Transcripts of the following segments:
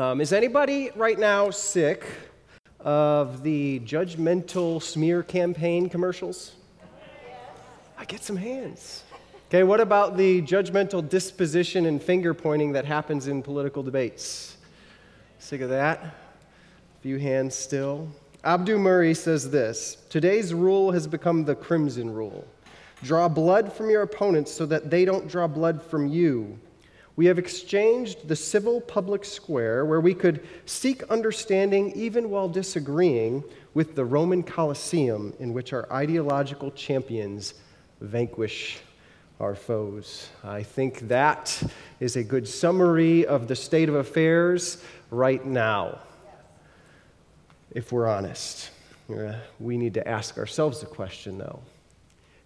Um, is anybody right now sick of the judgmental smear campaign commercials? I get some hands. Okay, what about the judgmental disposition and finger pointing that happens in political debates? Sick of that? A few hands still. Abdu Murray says this Today's rule has become the crimson rule. Draw blood from your opponents so that they don't draw blood from you. We have exchanged the civil public square, where we could seek understanding even while disagreeing, with the Roman Colosseum, in which our ideological champions vanquish our foes. I think that is a good summary of the state of affairs right now, if we're honest. Uh, we need to ask ourselves the question, though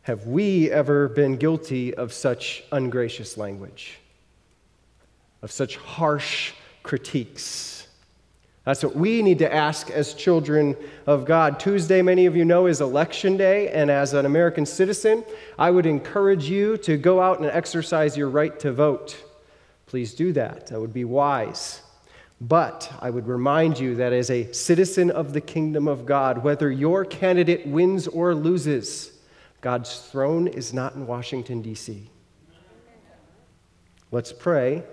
Have we ever been guilty of such ungracious language, of such harsh critiques? That's what we need to ask as children of God. Tuesday, many of you know, is election day, and as an American citizen, I would encourage you to go out and exercise your right to vote. Please do that. That would be wise. But I would remind you that as a citizen of the kingdom of God, whether your candidate wins or loses, God's throne is not in Washington, D.C. Let's pray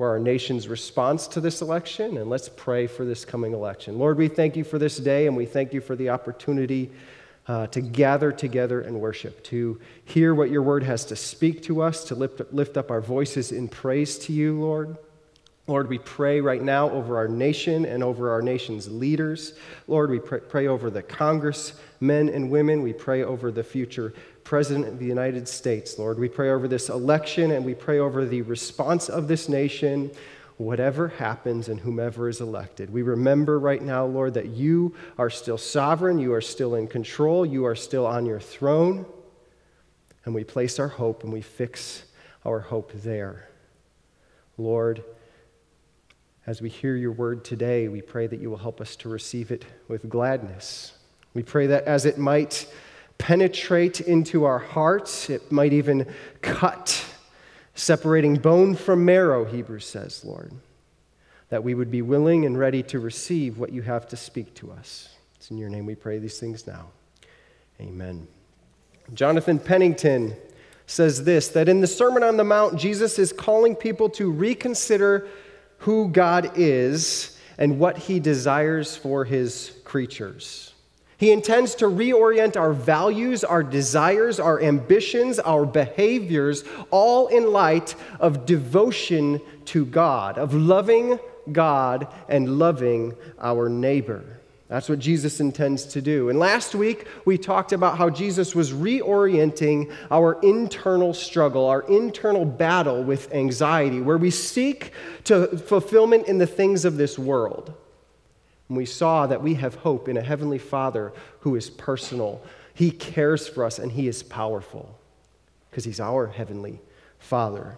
for our nation's response to this election, and let's pray for this coming election. Lord, we thank you for this day, and we thank you for the opportunity uh, to gather together and worship, to hear what your word has to speak to us, to lift, lift up our voices in praise to you, Lord. Lord, we pray right now over our nation and over our nation's leaders. Lord, we pray, pray over the Congress men and women. We pray over the future President of the United States, Lord. We pray over this election and we pray over the response of this nation, whatever happens and whomever is elected. We remember right now, Lord, that you are still sovereign, you are still in control, you are still on your throne, and we place our hope and we fix our hope there. Lord, as we hear your word today, we pray that you will help us to receive it with gladness. We pray that as it might penetrate into our hearts. It might even cut, separating bone from marrow, Hebrews says, Lord. That we would be willing and ready to receive what you have to speak to us. It's in your name we pray these things now. Amen. Jonathan Pennington says this that in the Sermon on the Mount, Jesus is calling people to reconsider who God is and what he desires for his creatures. He intends to reorient our values, our desires, our ambitions, our behaviors, all in light of devotion to God, of loving God and loving our neighbor. That's what Jesus intends to do. And last week, we talked about how Jesus was reorienting our internal struggle, our internal battle with anxiety, where we seek to fulfillment in the things of this world. And we saw that we have hope in a Heavenly Father who is personal. He cares for us and He is powerful because He's our Heavenly Father.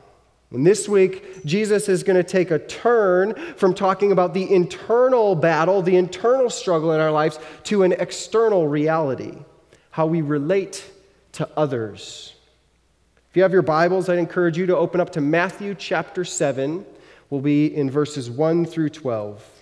And this week, Jesus is going to take a turn from talking about the internal battle, the internal struggle in our lives, to an external reality, how we relate to others. If you have your Bibles, I'd encourage you to open up to Matthew chapter 7. We'll be in verses 1 through 12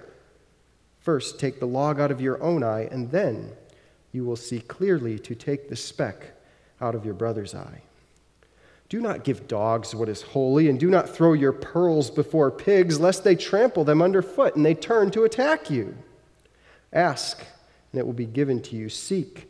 First, take the log out of your own eye, and then you will see clearly to take the speck out of your brother's eye. Do not give dogs what is holy, and do not throw your pearls before pigs, lest they trample them underfoot and they turn to attack you. Ask, and it will be given to you. Seek,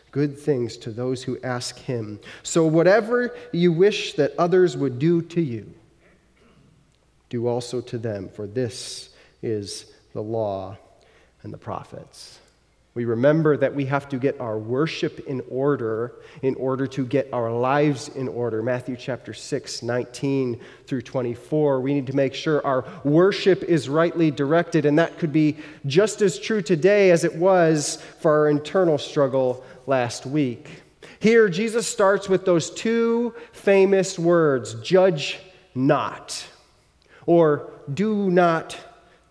good things to those who ask him. So whatever you wish that others would do to you, do also to them, for this is the law and the prophets. We remember that we have to get our worship in order in order to get our lives in order. Matthew chapter 6, 19 through 24. We need to make sure our worship is rightly directed, and that could be just as true today as it was for our internal struggle last week. Here, Jesus starts with those two famous words judge not, or do not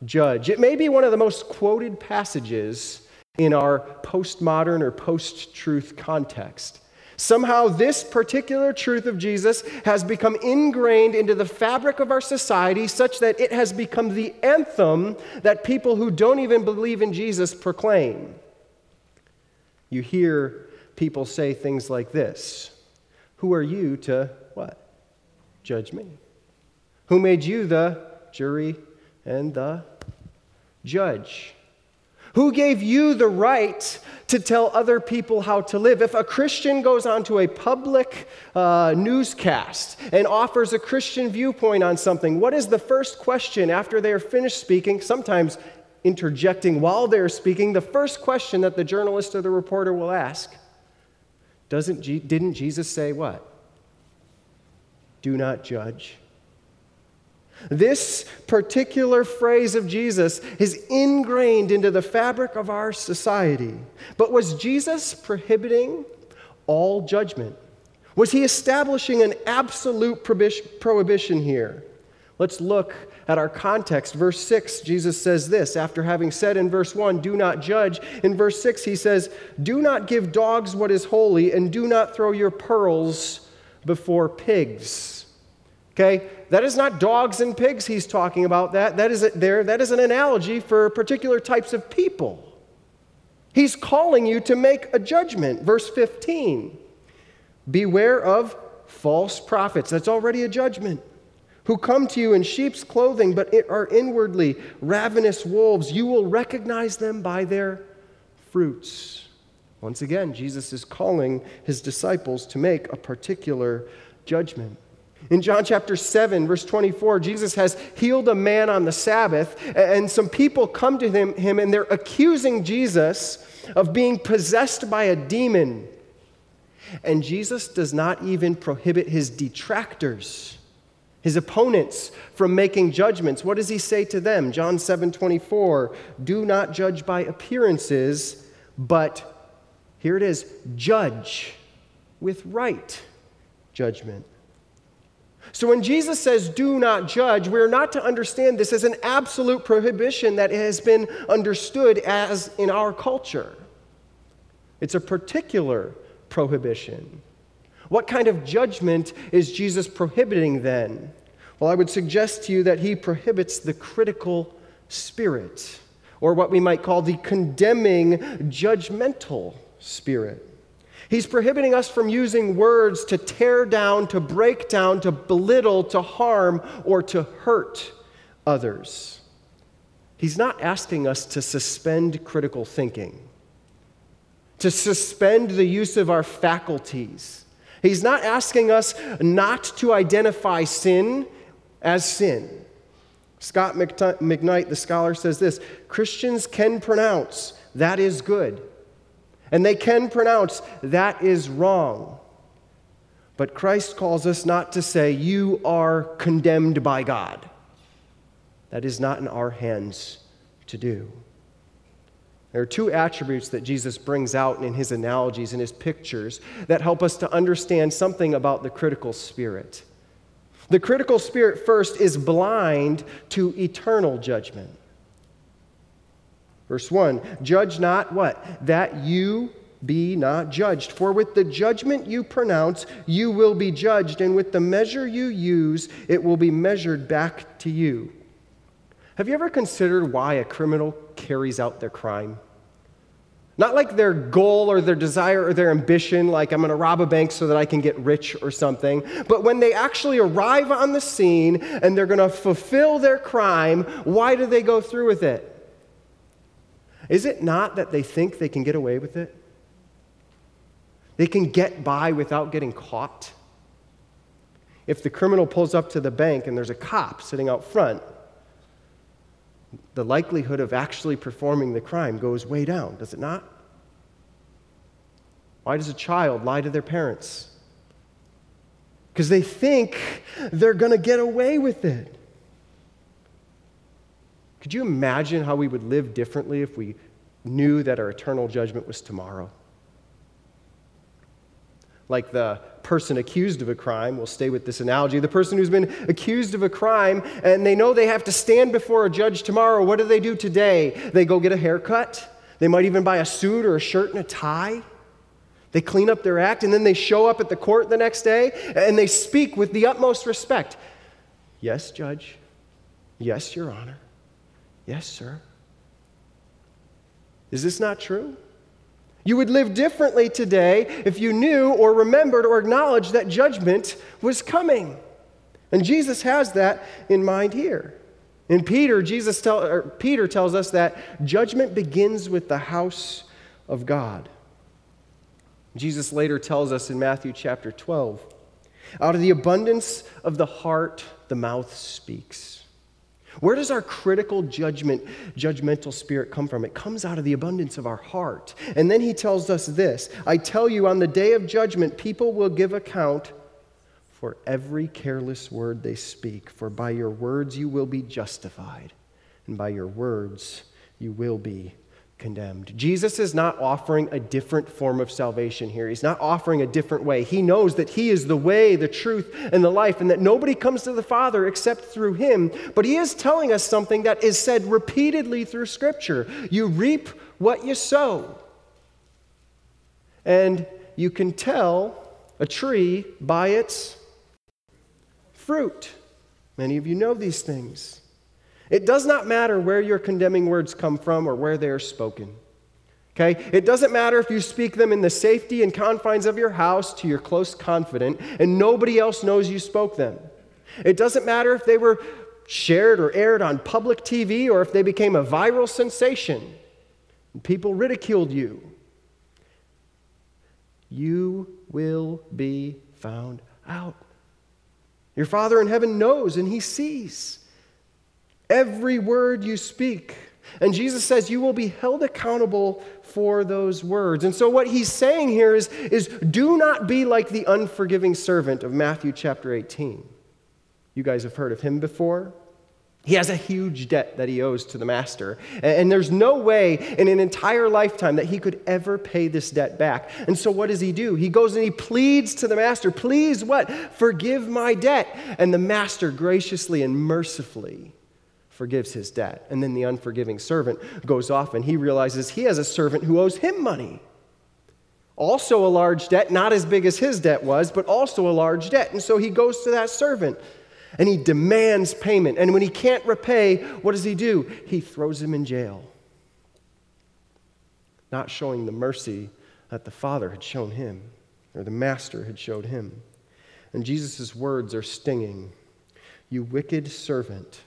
judge. It may be one of the most quoted passages in our postmodern or post truth context. Somehow, this particular truth of Jesus has become ingrained into the fabric of our society such that it has become the anthem that people who don't even believe in Jesus proclaim. You hear people say things like this Who are you to what? Judge me. Who made you the jury and the judge? Who gave you the right to tell other people how to live? If a Christian goes onto a public uh, newscast and offers a Christian viewpoint on something, what is the first question after they are finished speaking? Sometimes interjecting while they're speaking, the first question that the journalist or the reporter will ask doesn't, didn't Jesus say what? Do not judge. This particular phrase of Jesus is ingrained into the fabric of our society. But was Jesus prohibiting all judgment? Was he establishing an absolute prohibition here? Let's look at our context. Verse 6, Jesus says this after having said in verse 1, Do not judge. In verse 6, he says, Do not give dogs what is holy, and do not throw your pearls before pigs. Okay? That is not dogs and pigs he's talking about. That, that, is, there, that is an analogy for particular types of people. He's calling you to make a judgment. Verse 15 Beware of false prophets. That's already a judgment. Who come to you in sheep's clothing, but are inwardly ravenous wolves. You will recognize them by their fruits. Once again, Jesus is calling his disciples to make a particular judgment. In John chapter 7, verse 24, Jesus has healed a man on the Sabbath, and some people come to him, him and they're accusing Jesus of being possessed by a demon. And Jesus does not even prohibit his detractors, his opponents, from making judgments. What does he say to them? John 7 24, do not judge by appearances, but here it is, judge with right judgment. So when Jesus says, do not judge, we're not to understand this as an absolute prohibition that has been understood as in our culture. It's a particular prohibition. What kind of judgment is Jesus prohibiting then? Well, I would suggest to you that he prohibits the critical spirit, or what we might call the condemning, judgmental spirit. He's prohibiting us from using words to tear down, to break down, to belittle, to harm, or to hurt others. He's not asking us to suspend critical thinking, to suspend the use of our faculties. He's not asking us not to identify sin as sin. Scot McKnight, the scholar, says this Christians can pronounce that is good and they can pronounce that is wrong. But Christ calls us not to say, You are condemned by God. That is not in our hands to do. There are two attributes that Jesus brings out in his analogies and his pictures that help us to understand something about the critical spirit. The critical spirit, first, is blind to eternal judgment. Verse 1 Judge not what? That you be not judged. For with the judgment you pronounce, you will be judged, and with the measure you use, it will be measured back to you. Have you ever considered why a criminal carries out their crime? Not like their goal or their desire or their ambition, like I'm to rob a bank so that I can get rich or something, but when they actually arrive on the scene and they're to fulfill their crime, why do they go through with it? Is it not that they think they can get away with it? They can get by without getting caught. If the criminal pulls up to the bank and there's a cop sitting out front, the likelihood of actually performing the crime goes way down, does it not? Why does a child lie to their parents? Because they think they're going to get away with it. Could you imagine how we would live differently if we knew that our eternal judgment was tomorrow? Like the person accused of a crime, we'll stay with this analogy. The person who's been accused of a crime and they know they have to stand before a judge tomorrow, what do they do today? They go get a haircut. They might even buy a suit or a shirt and a tie. They clean up their act and then they show up at the court the next day and they speak with the utmost respect. Yes, Judge. Yes, Your Honor. Yes, sir. Is this not true? You would live differently today if you knew or remembered or acknowledged that judgment was coming. And Jesus has that in mind here. In Peter, Jesus tell, Peter tells us that judgment begins with the house of God. Jesus later tells us in Matthew chapter 12 out of the abundance of the heart, the mouth speaks. Where does our critical judgment, judgmental spirit come from? It comes out of the abundance of our heart. And then he tells us this I tell you, on the day of judgment, people will give account for every careless word they speak. For by your words you will be justified, and by your words you will be condemned. Jesus is not offering a different form of salvation here. He's not offering a different way. He knows that He is the way, the truth, and the life, and that nobody comes to the Father except through Him. But He is telling us something that is said repeatedly through Scripture you reap what you sow. And you can tell a tree by its fruit. Many of you know these things. It does not matter where your condemning words come from or where they are spoken. Okay? It doesn't matter if you speak them in the safety and confines of your house to your close confidant and nobody else knows you spoke them. It doesn't matter if they were shared or aired on public TV or if they became a viral sensation and people ridiculed you. You will be found out. Your Father in heaven knows and He sees every word you speak. And Jesus says you will be held accountable for those words. And so, what he's saying here is, is do not be like the unforgiving servant of Matthew chapter 18. You guys have heard of him before. He has a huge debt that he owes to the master. And there's no way in an entire lifetime that he could ever pay this debt back. And so what does he do? He goes and he pleads to the master, Please, what? Forgive my debt. And the master graciously and mercifully forgives his debt. And then the unforgiving servant goes off and he realizes he has a servant who owes him money. Also, a large debt, not as big as his debt was, but also a large debt. And so he goes to that servant and he demands payment. And when he can't repay, what does he do? He throws him in jail, not showing the mercy that the father had shown him or the master had showed him. And Jesus' words are stinging. You wicked servant.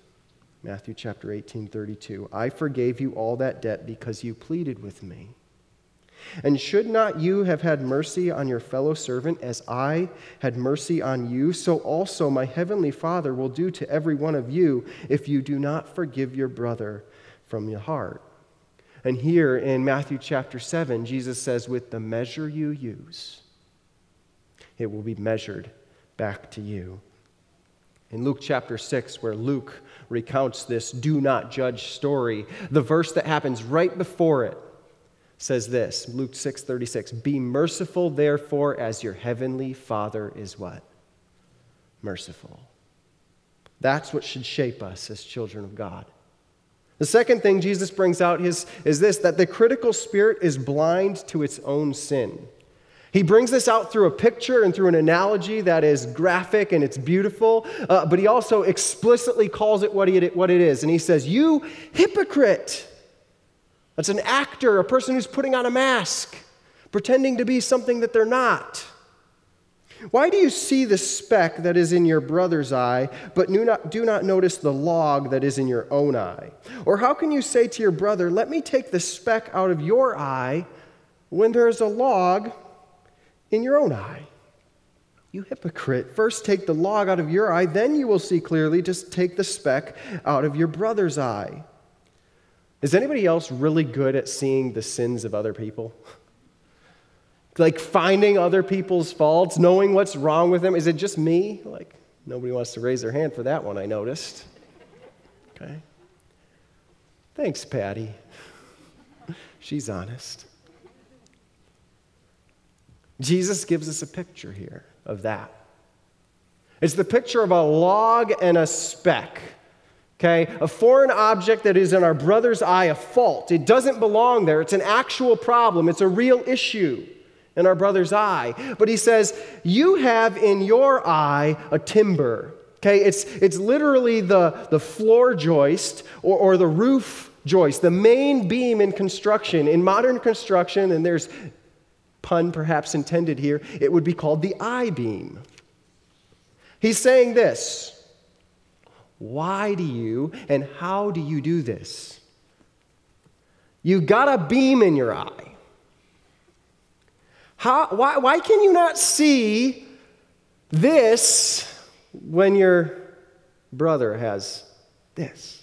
Matthew chapter 18, 32. I forgave you all that debt because you pleaded with me. And should not you have had mercy on your fellow servant as I had mercy on you? So also my heavenly Father will do to every one of you if you do not forgive your brother from your heart. And here in Matthew chapter 7, Jesus says, With the measure you use, it will be measured back to you. In Luke chapter 6, where Luke recounts this do not judge story, the verse that happens right before it says this Luke 6 36, Be merciful, therefore, as your heavenly Father is what? Merciful. That's what should shape us as children of God. The second thing Jesus brings out is, is this that the critical spirit is blind to its own sin. He brings this out through a picture and through an analogy that is graphic and it's beautiful, uh, but he also explicitly calls it what, he, what it is. And he says, You hypocrite! That's an actor, a person who's putting on a mask, pretending to be something that they're not. Why do you see the speck that is in your brother's eye, but do not, do not notice the log that is in your own eye? Or how can you say to your brother, Let me take the speck out of your eye, when there is a log in your own eye? You hypocrite. First take the log out of your eye, then you will see clearly. Just take the speck out of your brother's eye. Is anybody else really good at seeing the sins of other people? like finding other people's faults, knowing what's wrong with them? Is it just me? Like, nobody wants to raise their hand for that one, I noticed. Okay. Thanks, Patty. She's honest. Jesus gives us a picture here of that. It's the picture of a log and a speck. Okay, a foreign object that is in our brother's eye, a fault. It doesn't belong there. It's an actual problem. It's a real issue in our brother's eye. But he says, You have in your eye a timber. Okay, it's, it's literally the, the floor joist or, or the roof joist, the main beam in construction. In modern construction, and there's pun perhaps intended here, it would be called the I beam. He's saying this Why do you and how do you do this? You got a beam in your eye. How, why, why can you not see this when your brother has this?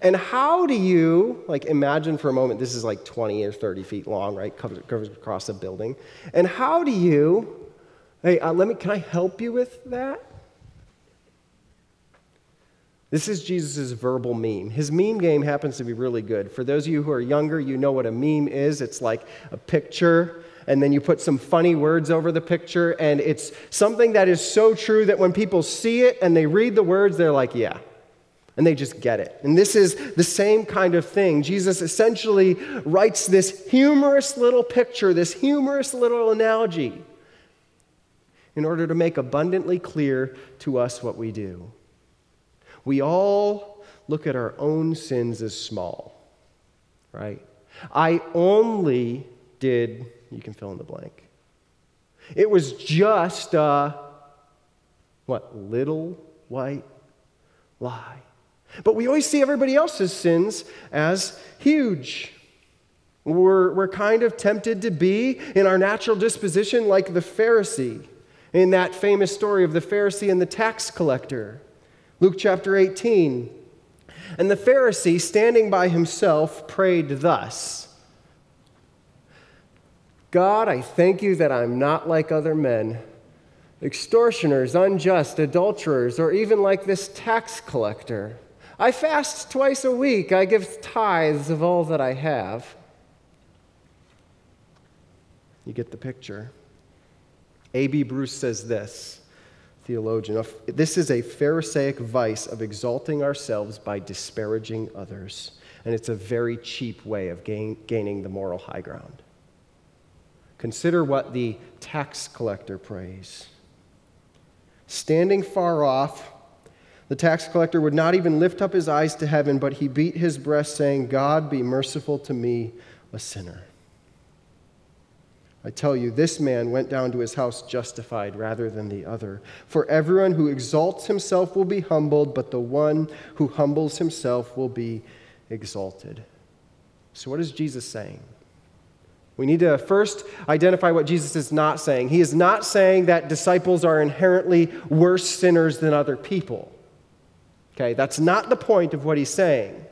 And how do you, like, imagine for a moment, this is like 20 or 30 feet long, right? Covers, covers across a building. And how do you, hey, uh, let me, can I help you with that? This is Jesus' verbal meme. His meme game happens to be really good. For those of you who are younger, you know what a meme is. It's like a picture, and then you put some funny words over the picture, and it's something that is so true that when people see it and they read the words, they're like, yeah. And they just get it. And this is the same kind of thing. Jesus essentially writes this humorous little picture, this humorous little analogy, in order to make abundantly clear to us what we do. We all look at our own sins as small, right? I only did, you can fill in the blank. It was just a, what, little white lie. But we always see everybody else's sins as huge. We're, we're kind of tempted to be, in our natural disposition, like the Pharisee in that famous story of the Pharisee and the tax collector. Luke chapter 18. And the Pharisee, standing by himself, prayed thus God, I thank you that I'm not like other men, extortioners, unjust, adulterers, or even like this tax collector. I fast twice a week, I give tithes of all that I have. You get the picture. A.B. Bruce says this theologian. This is a Pharisaic vice of exalting ourselves by disparaging others. And it's a very cheap way of gain, gaining the moral high ground. Consider what the tax collector prays. Standing far off, the tax collector would not even lift up his eyes to heaven, but he beat his breast, saying, God, be merciful to me, a sinner. I tell you, this man went down to his house justified rather than the other. For everyone who exalts himself will be humbled, but the one who humbles himself will be exalted. So, what is Jesus saying? We need to first identify what Jesus is not saying. He is not saying that disciples are inherently worse sinners than other people. Okay, that's not the point of what he's saying.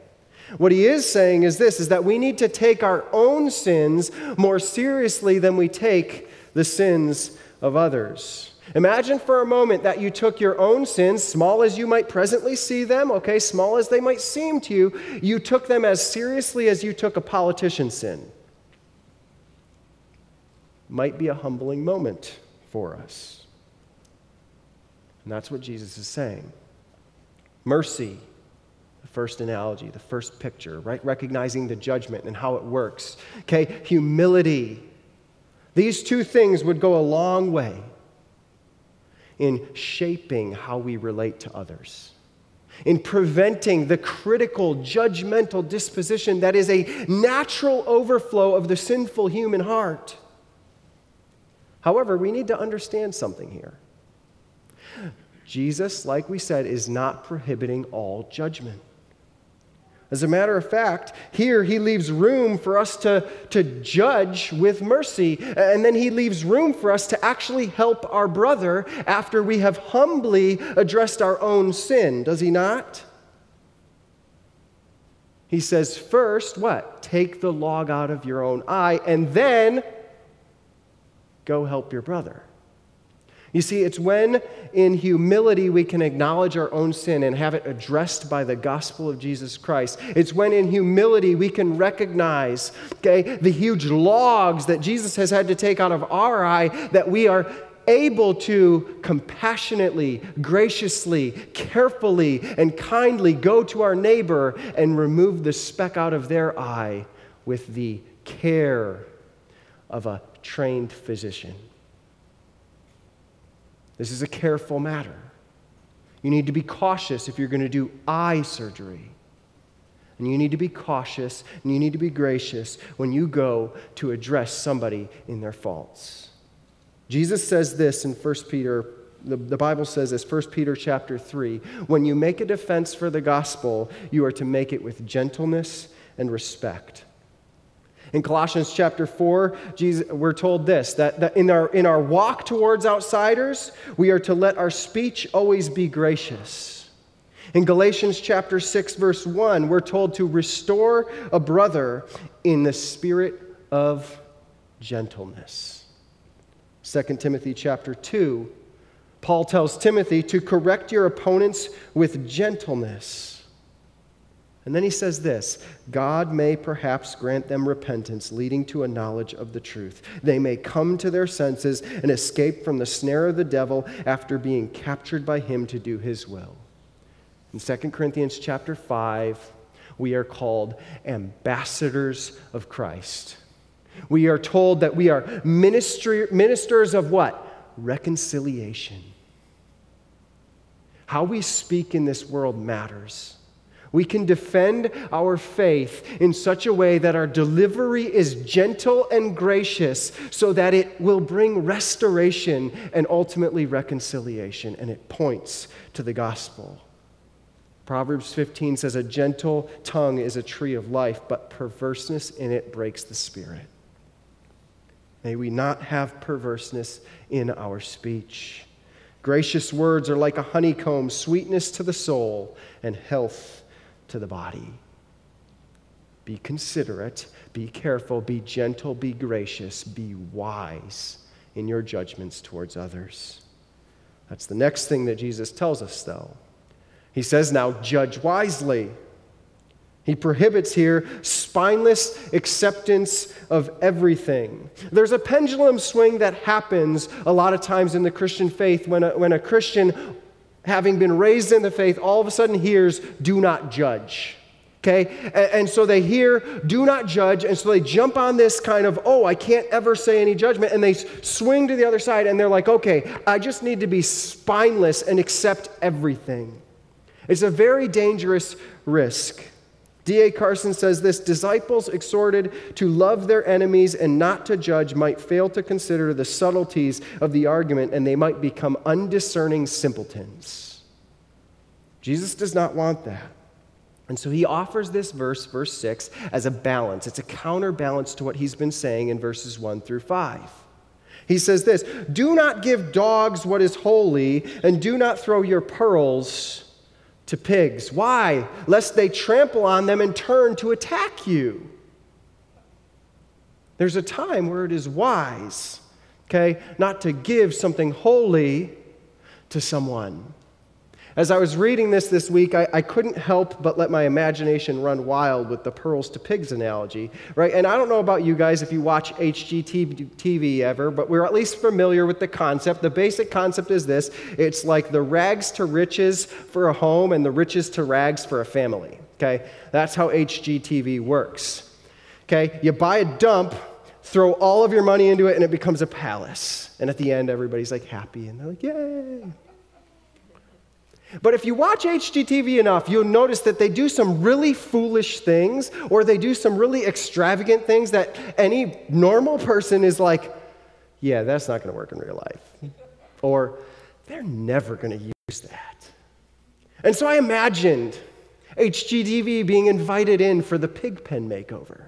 What he is saying is this is that we need to take our own sins more seriously than we take the sins of others. Imagine for a moment that you took your own sins, small as you might presently see them, okay, small as they might seem to you, you took them as seriously as you took a politician's sin. Might be a humbling moment for us. And that's what Jesus is saying. Mercy the first analogy, the first picture, right? Recognizing the judgment and how it works. Okay, humility. These two things would go a long way in shaping how we relate to others, in preventing the critical, judgmental disposition that is a natural overflow of the sinful human heart. However, we need to understand something here. Jesus, like we said, is not prohibiting all judgment. As a matter of fact, here he leaves room for us to, to judge with mercy, and then he leaves room for us to actually help our brother after we have humbly addressed our own sin, does he not? He says, first, what? Take the log out of your own eye, and then go help your brother. You see, it's when in humility we can acknowledge our own sin and have it addressed by the gospel of Jesus Christ. It's when in humility we can recognize okay, the huge logs that Jesus has had to take out of our eye that we are able to compassionately, graciously, carefully, and kindly go to our neighbor and remove the speck out of their eye with the care of a trained physician. This is a careful matter. You need to be cautious if you're going to do eye surgery. And you need to be cautious and you need to be gracious when you go to address somebody in their faults. Jesus says this in 1 Peter the, the Bible says this, 1 Peter chapter 3. When you make a defense for the gospel, you are to make it with gentleness and respect. In Colossians chapter 4, Jesus, we're told this that, that in, our, in our walk towards outsiders, we are to let our speech always be gracious. In Galatians chapter 6, verse 1, we're told to restore a brother in the spirit of gentleness. 2 Timothy chapter 2, Paul tells Timothy to correct your opponents with gentleness. And then he says this God may perhaps grant them repentance, leading to a knowledge of the truth. They may come to their senses and escape from the snare of the devil after being captured by him to do his will. In 2 Corinthians chapter 5, we are called ambassadors of Christ. We are told that we are ministry, ministers of what? Reconciliation. How we speak in this world matters. We can defend our faith in such a way that our delivery is gentle and gracious so that it will bring restoration and ultimately reconciliation, and it points to the gospel. Proverbs 15 says, A gentle tongue is a tree of life, but perverseness in it breaks the spirit. May we not have perverseness in our speech. Gracious words are like a honeycomb, sweetness to the soul and health to the body. Be considerate, be careful, be gentle, be gracious, be wise in your judgments towards others. That's the next thing that Jesus tells us, though. He says, Now judge wisely. He prohibits here spineless acceptance of everything. There's a pendulum swing that happens a lot of times in the Christian faith when a, when a Christian having been raised in the faith, all of a sudden hears, do not judge. Okay? And, and, so they hear, do not judge. And so they jump on this kind of, oh, I can't ever say any judgment. And they swing to the other side and they're like, okay, I just need to be spineless and accept everything. It's a very dangerous risk. D.A. Carson says this disciples exhorted to love their enemies and not to judge might fail to consider the subtleties of the argument and they might become undiscerning simpletons. Jesus does not want that. And so he offers this verse, verse 6, as a balance. It's a counterbalance to what he's been saying in verses 1 through 5. He says this Do not give dogs what is holy, and do not throw your pearls to pigs. Why? Lest they trample on them and turn to attack you. There's a time where it is wise, okay, not to give something holy to someone. As I was reading this this week, I, I, couldn't help but let my imagination run wild with the pearls to pigs analogy, right? And I don't know about you guys if you watch HGTV ever, but we're at least familiar with the concept. The basic concept is this it's like the rags to riches for a home and the riches to rags for a family, okay? That's how HGTV works, okay? You buy a dump, throw all of your money into it, and it becomes a palace. And at the end, everybody's like happy and they're like, yay. But if you watch HGTV enough, you'll notice that they do some really foolish things or they do some really extravagant things that any normal person is like, yeah, that's not going to work in real life. Or, they're never going to use that. And so I imagined HGTV being invited in for the pig pen makeover.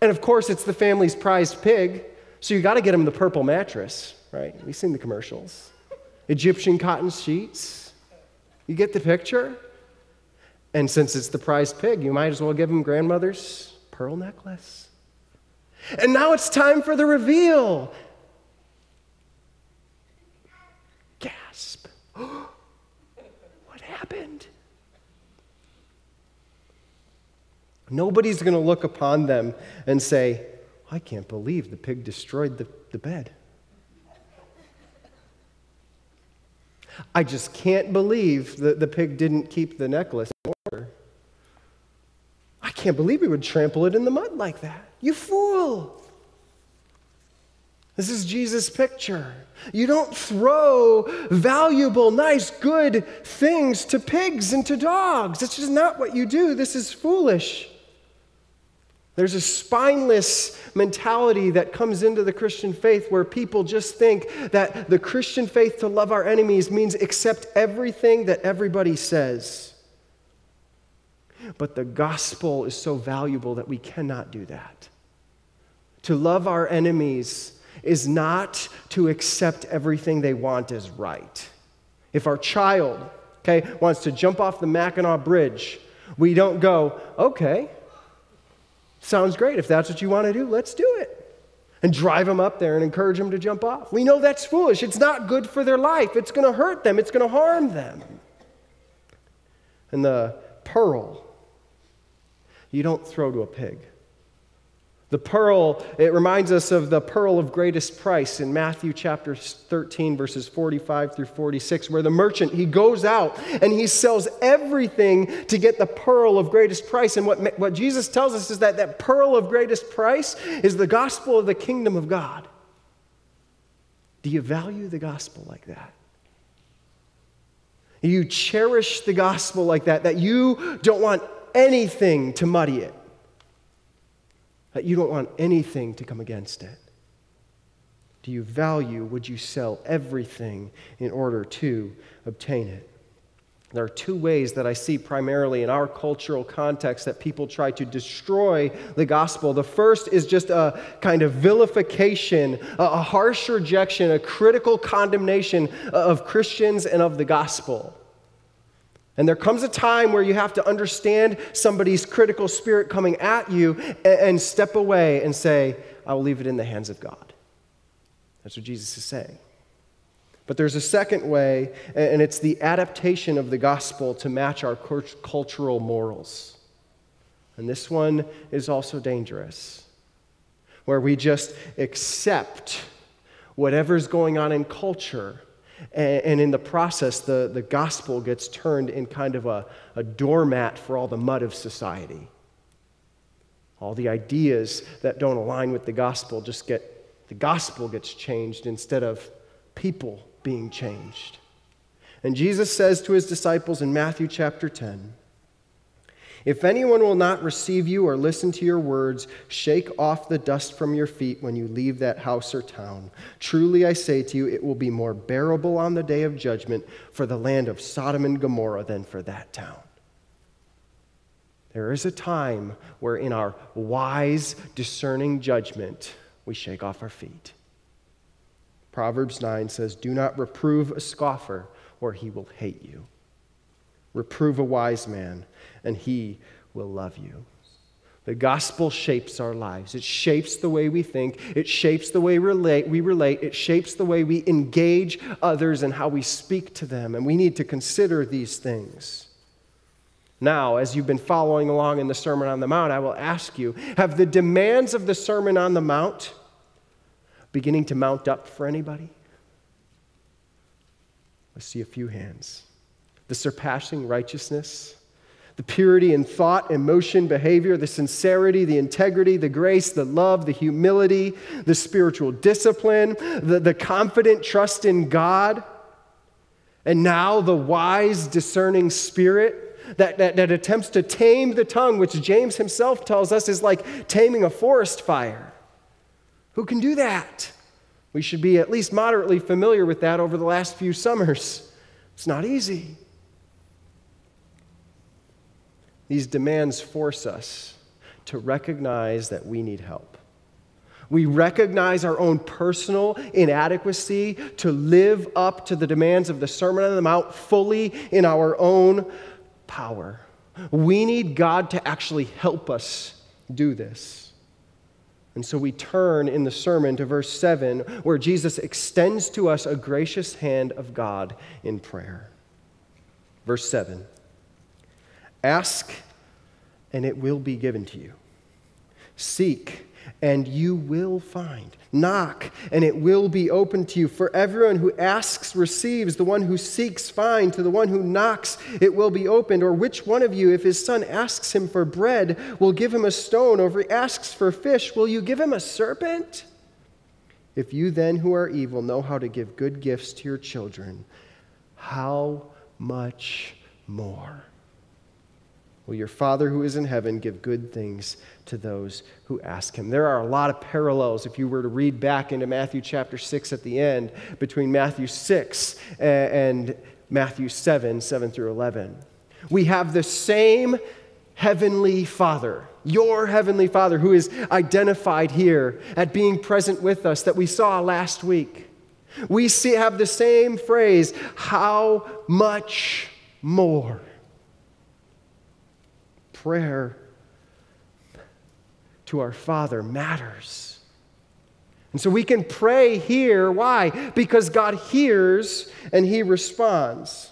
And of course, it's the family's prized pig, so you got to get him the purple mattress, right? We've seen the commercials. Egyptian cotton sheets. You get the picture? And since it's the prized pig, you might as well give him grandmother's pearl necklace. And now it's time for the reveal. Gasp. what happened? Nobody's going to look upon them and say, I can't believe the pig destroyed the, the bed. I just can't believe that the pig didn't keep the necklace in order. I can't believe he would trample it in the mud like that. You fool! This is Jesus' picture. You don't throw valuable, nice, good things to pigs and to dogs. That's just not what you do. This is foolish. There's a spineless mentality that comes into the Christian faith where people just think that the Christian faith to love our enemies means accept everything that everybody says. But the gospel is so valuable that we cannot do that. To love our enemies is not to accept everything they want as right. If our child, okay, wants to jump off the Mackinac Bridge, we don't go, okay, sounds great. If that's what you want to do, let's do it. And drive them up there and encourage them to jump off. We know that's foolish. It's not good for their life. It's going to hurt them, it's going to harm them. And the pearl, you don't throw to a pig. The pearl, it reminds us of the pearl of greatest price in Matthew chapter 13, verses 45 through 46, where the merchant, he goes out and he sells everything to get the pearl of greatest price. And what, what Jesus tells us is that that pearl of greatest price is the gospel of the kingdom of God. Do you value the gospel like that? You cherish the gospel like that, that you don't want anything to muddy it that you don't want anything to come against it? Do you value, would you sell everything in order to obtain it? There are two ways that I see primarily in our cultural context that people try to destroy the gospel. The first is just a kind of vilification, a harsh rejection, a critical condemnation uh, of Christians and of the gospel. And there comes a time where you have to understand somebody's critical spirit coming at you and, step away and say, I will leave it in the hands of God. That's what Jesus is saying. But there's a second way, and it's the adaptation of the gospel to match our cultural morals. And this one is also dangerous, where we just accept whatever's going on in culture and, in the process, the, the gospel gets turned in kind of a, a doormat for all the mud of society. All the ideas that don't align with the gospel just get, the gospel gets changed instead of people being changed. And Jesus says to his disciples in Matthew chapter 10, if anyone will not receive you or listen to your words, shake off the dust from your feet when you leave that house or town. Truly I say to you, it will be more bearable on the day of judgment for the land of Sodom and Gomorrah than for that town. There is a time where, in our wise, discerning judgment, we shake off our feet. Proverbs 9 says, Do not reprove a scoffer, or he will hate you. Reprove a wise man, and he will love you. The gospel shapes our lives. It shapes the way we think. It shapes the way we relate, we relate. It shapes the way we engage others and how we speak to them. And we need to consider these things. Now, as you've been following along in the Sermon on the Mount, I will ask you have the demands of the Sermon on the Mount beginning to mount up for anybody? I see a few hands the surpassing righteousness, the purity in thought, emotion, behavior, the sincerity, the integrity, the grace, the love, the humility, the spiritual discipline, the, the confident trust in God, and now the wise, discerning spirit. That, that, that attempts to tame the tongue, which James himself tells us is like taming a forest fire. Who can do that? We should be at least moderately familiar with that over the last few summers. It's not easy. These demands force us to recognize that we need help. We recognize our own personal inadequacy to live up to the demands of the Sermon on the Mount fully in our own power. We need God to actually help us do this. And so we turn in the sermon to verse 7, where Jesus extends to us a gracious hand of God in prayer. Verse 7 Ask, and it will be given to you. Seek, and you will find. Knock, and it will be open to you. For everyone who asks receives, the one who seeks finds, to the one who knocks it will be opened. Or which one of you, if his son asks him for bread, will give him a stone, or if he asks for fish, will you give him a serpent? If you then, who are evil, know how to give good gifts to your children, how much more? Will your Father who is in heaven give good things to those who ask him? There are a lot of parallels, if you were to read back into Matthew chapter 6 at the end, between Matthew 6 and Matthew 7, 7 through 11. We have the same heavenly Father, your heavenly Father, who is identified here at being present with us that we saw last week. We see, have the same phrase, how much more? Prayer to our Father matters. And so we can pray here. Why? Because God hears and He responds.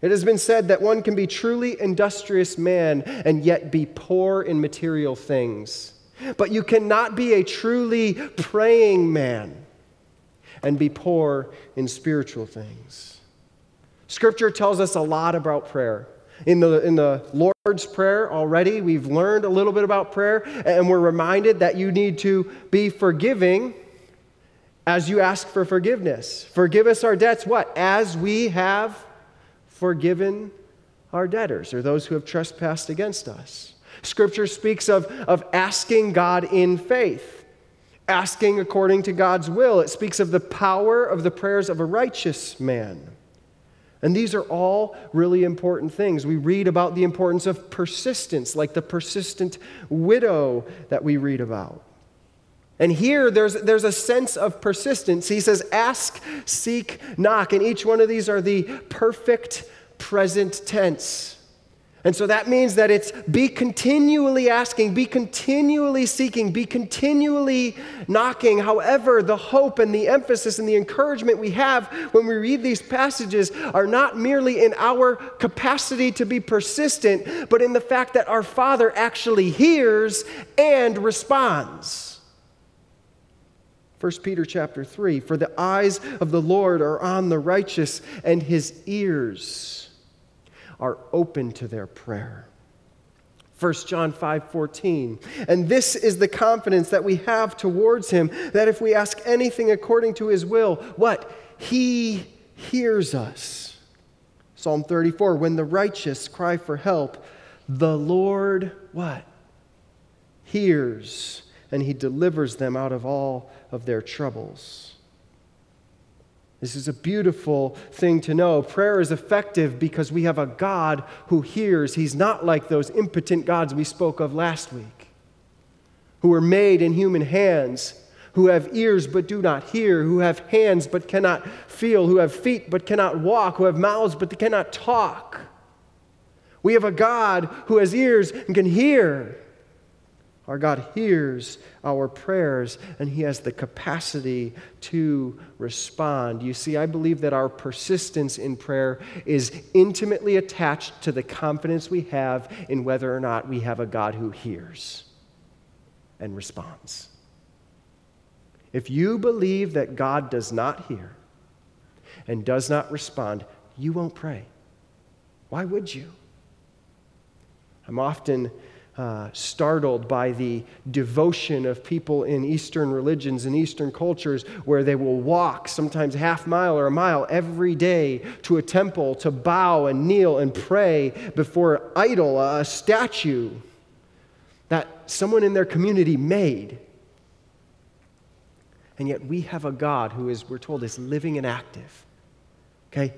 It has been said that one can be truly industrious man and yet be poor in material things. But you cannot be a truly praying man and be poor in spiritual things. Scripture tells us a lot about prayer. In the, in the Lord's Prayer already, we've learned a little bit about prayer, and we're reminded that you need to be forgiving as you ask for forgiveness. Forgive us our debts, what? As we have forgiven our debtors, or those who have trespassed against us. Scripture speaks of, of asking God in faith, asking according to God's will. It speaks of the power of the prayers of a righteous man. And these are all really important things. We read about the importance of persistence, like the persistent widow that we read about. And here there's, there's a sense of persistence. He says, ask, seek, knock. And each one of these are the perfect present tense. And so that means that it's be continually asking, be continually seeking, be continually knocking. However, the hope and the emphasis and the encouragement we have when we read these passages are not merely in our capacity to be persistent, but in the fact that our Father actually hears and responds. 1 Peter chapter 3 For the eyes of the Lord are on the righteous, and his ears are open to their prayer. 1 John 5 14. And this is the confidence that we have towards him that if we ask anything according to his will, what? He hears us. Psalm 34 When the righteous cry for help, the Lord, what? Hears, and he delivers them out of all of their troubles. This is a beautiful thing to know. Prayer is effective because we have a God who hears. He's not like those impotent gods we spoke of last week, who were made in human hands, who have ears but do not hear, who have hands but cannot feel, who have feet but cannot walk, who have mouths but cannot talk. We have a God who has ears and can hear. Our God hears our prayers and He has the capacity to respond. You see, I believe that our persistence in prayer is intimately attached to the confidence we have in whether or not we have a God who hears and responds. If you believe that God does not hear and does not respond, you won't pray. Why would you? I'm often uh, startled by the devotion of people in Eastern religions and Eastern cultures where they will walk, sometimes half mile or a mile, every day to a temple to bow and kneel and pray before an idol, a statue that someone in their community made. And yet we have a God who is, we're told, is living and active. Okay?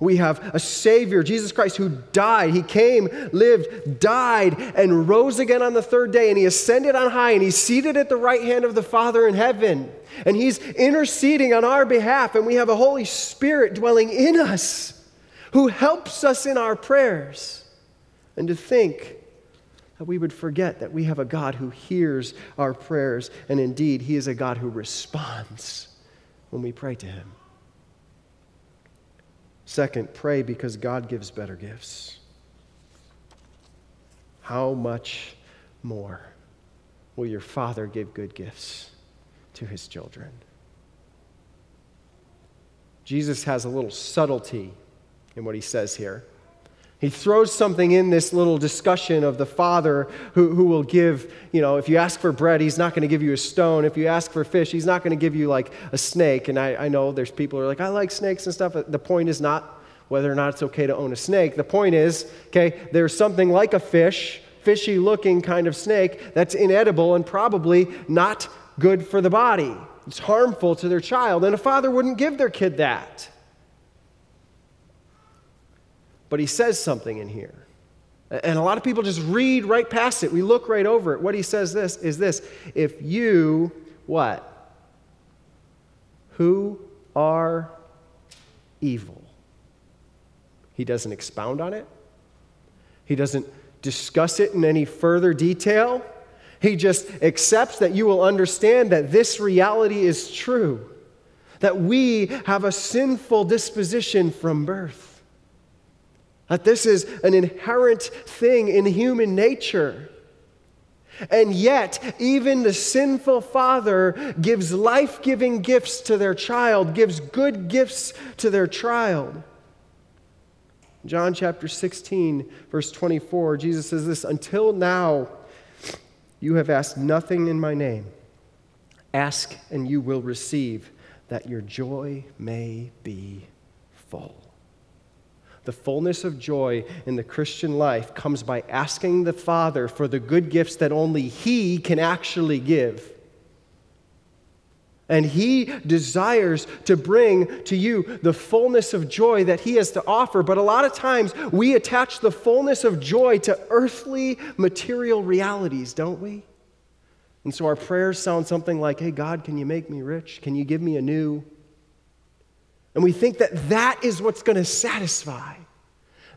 We have a Savior, Jesus Christ, who died. He came, lived, died, and rose again on the third day. And he ascended on high, and he's seated at the right hand of the Father in heaven. And he's interceding on our behalf. And we have a Holy Spirit dwelling in us who helps us in our prayers. And to think that we would forget that we have a God who hears our prayers. And indeed, he is a God who responds when we pray to him. Second, pray because God gives better gifts. How much more will your Father give good gifts to his children? Jesus has a little subtlety in what he says here. He throws something in this little discussion of the Father who, who will give, you know, if you ask for bread, he's not going to give you a stone. If you ask for fish, he's not going to give you like a snake. And I, I know there's people who are like, I like snakes and stuff. The point is not whether or not it's okay to own a snake. The point is, okay, there's something like a fish, fishy looking kind of snake, that's inedible and probably not good for the body. It's harmful to their child. And a father wouldn't give their kid that. But he says something in here. And a lot of people just read right past it. We look right over it. What he says this is this if you what? Who are evil. He doesn't expound on it. He doesn't discuss it in any further detail. He just accepts that you will understand that this reality is true, that we have a sinful disposition from birth. That this is an inherent thing in human nature. And yet, even the sinful father gives life giving gifts to their child, gives good gifts to their child. John chapter 16, verse 24, Jesus says this Until now, you have asked nothing in my name. Ask and you will receive, that your joy may be full. The fullness of joy in the Christian life comes by asking the Father for the good gifts that only He can actually give. And He desires to bring to you the fullness of joy that He has to offer. But a lot of times we attach the fullness of joy to earthly material realities, don't we? And so our prayers sound something like, Hey, God, can you make me rich? Can you give me a new and we think that that is what's going to satisfy.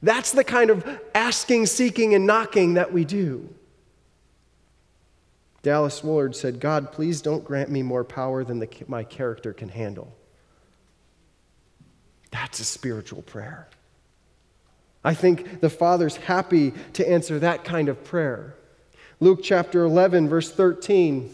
That's the kind of asking, seeking, and knocking that we do. Dallas Willard said, God, please don't grant me more power than the, my character can handle. That's a spiritual prayer. I think the Father's happy to answer that kind of prayer. Luke chapter 11, verse 13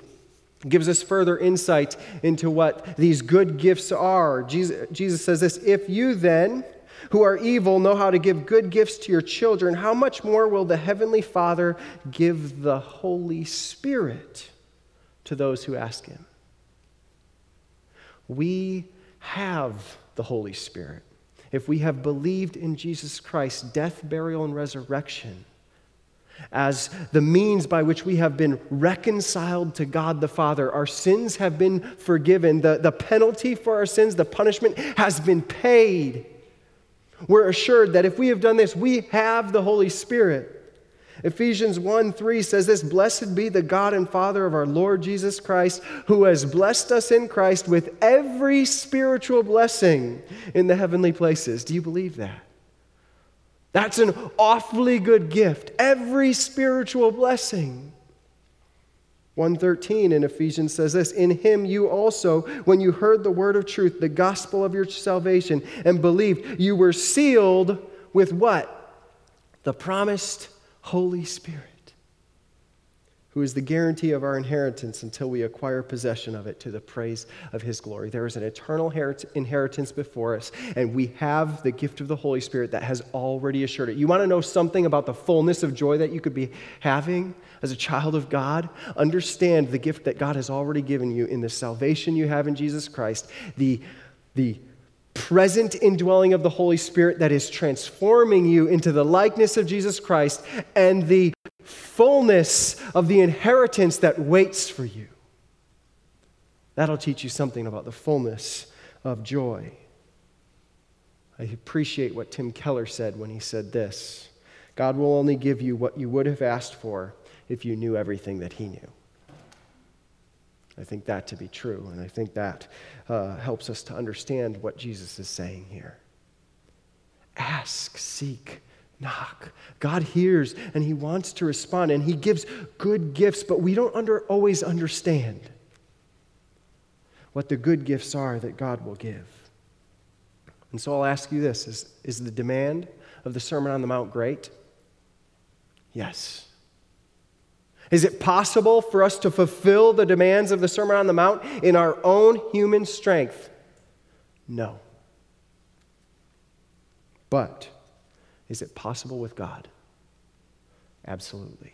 gives us further insight into what these good gifts are. Jesus, Jesus says this If you then, who are evil, know how to give good gifts to your children, how much more will the Heavenly Father give the Holy Spirit to those who ask Him? We have the Holy Spirit. If we have believed in Jesus Christ's death, burial, and resurrection, as the means by which we have been reconciled to God the Father. Our sins have been forgiven. The, the penalty for our sins, the punishment, has been paid. We're assured that if we have done this, we have the Holy Spirit. Ephesians 1 3 says this Blessed be the God and Father of our Lord Jesus Christ, who has blessed us in Christ with every spiritual blessing in the heavenly places. Do you believe that? That's an awfully good gift. Every spiritual blessing. 113 in Ephesians says this In him you also, when you heard the word of truth, the gospel of your salvation, and believed, you were sealed with what? The promised Holy Spirit who is the guarantee of our inheritance until we acquire possession of it to the praise of his glory. There is an eternal inheritance before us, and we have the gift of the Holy Spirit that has already assured it. You want to know something about the fullness of joy that you could be having as a child of God? Understand the gift that God has already given you in the salvation you have in Jesus Christ, the, the present indwelling of the Holy Spirit that is transforming you into the likeness of Jesus Christ, and the fullness of the inheritance that waits for you. That'll teach you something about the fullness of joy. I appreciate what Tim Keller said when he said this God will only give you what you would have asked for if you knew everything that he knew. I think that to be true, and I think that uh, helps us to understand what Jesus is saying here. Ask, seek, knock. God hears and He wants to respond, and He gives good gifts, but we don't under, always understand what the good gifts are that God will give. And so I'll ask you this is, is the demand of the Sermon on the Mount great? Yes. Is it possible for us to fulfill the demands of the Sermon on the Mount in our own human strength? No. But is it possible with God? Absolutely.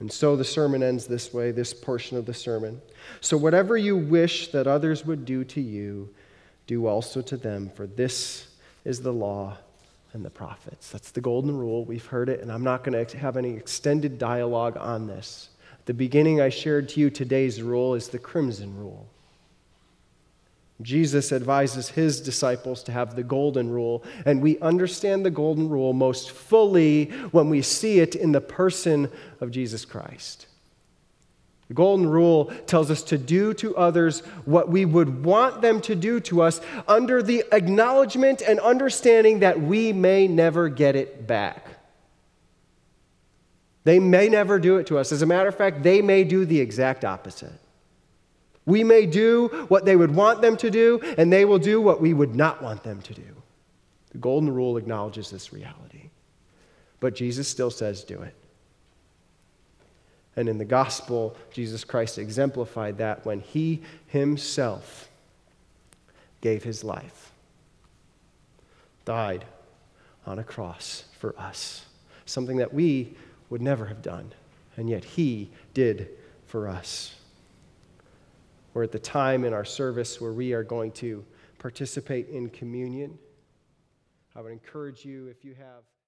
And so the sermon ends this way, this portion of the sermon. So, whatever you wish that others would do to you, do also to them, for this is the law and the prophets. That's the golden rule. We've heard it, and I'm not going to have any extended dialogue on this. At the beginning, I shared to you today's rule is the crimson rule. Jesus advises his disciples to have the golden rule, and we understand the golden rule most fully when we see it in the person of Jesus Christ. The golden rule tells us to do to others what we would want them to do to us under the acknowledgement and understanding that we may never get it back. They may never do it to us. As a matter of fact, they may do the exact opposite. We may do what they would want them to do, and they will do what we would not want them to do. The golden rule acknowledges this reality. But Jesus still says, do it. And in the gospel, Jesus Christ exemplified that when he himself gave his life, died on a cross for us, something that we would never have done, and yet he did for us. We're at the time in our service where we are going to participate in communion. I would encourage you, if you have.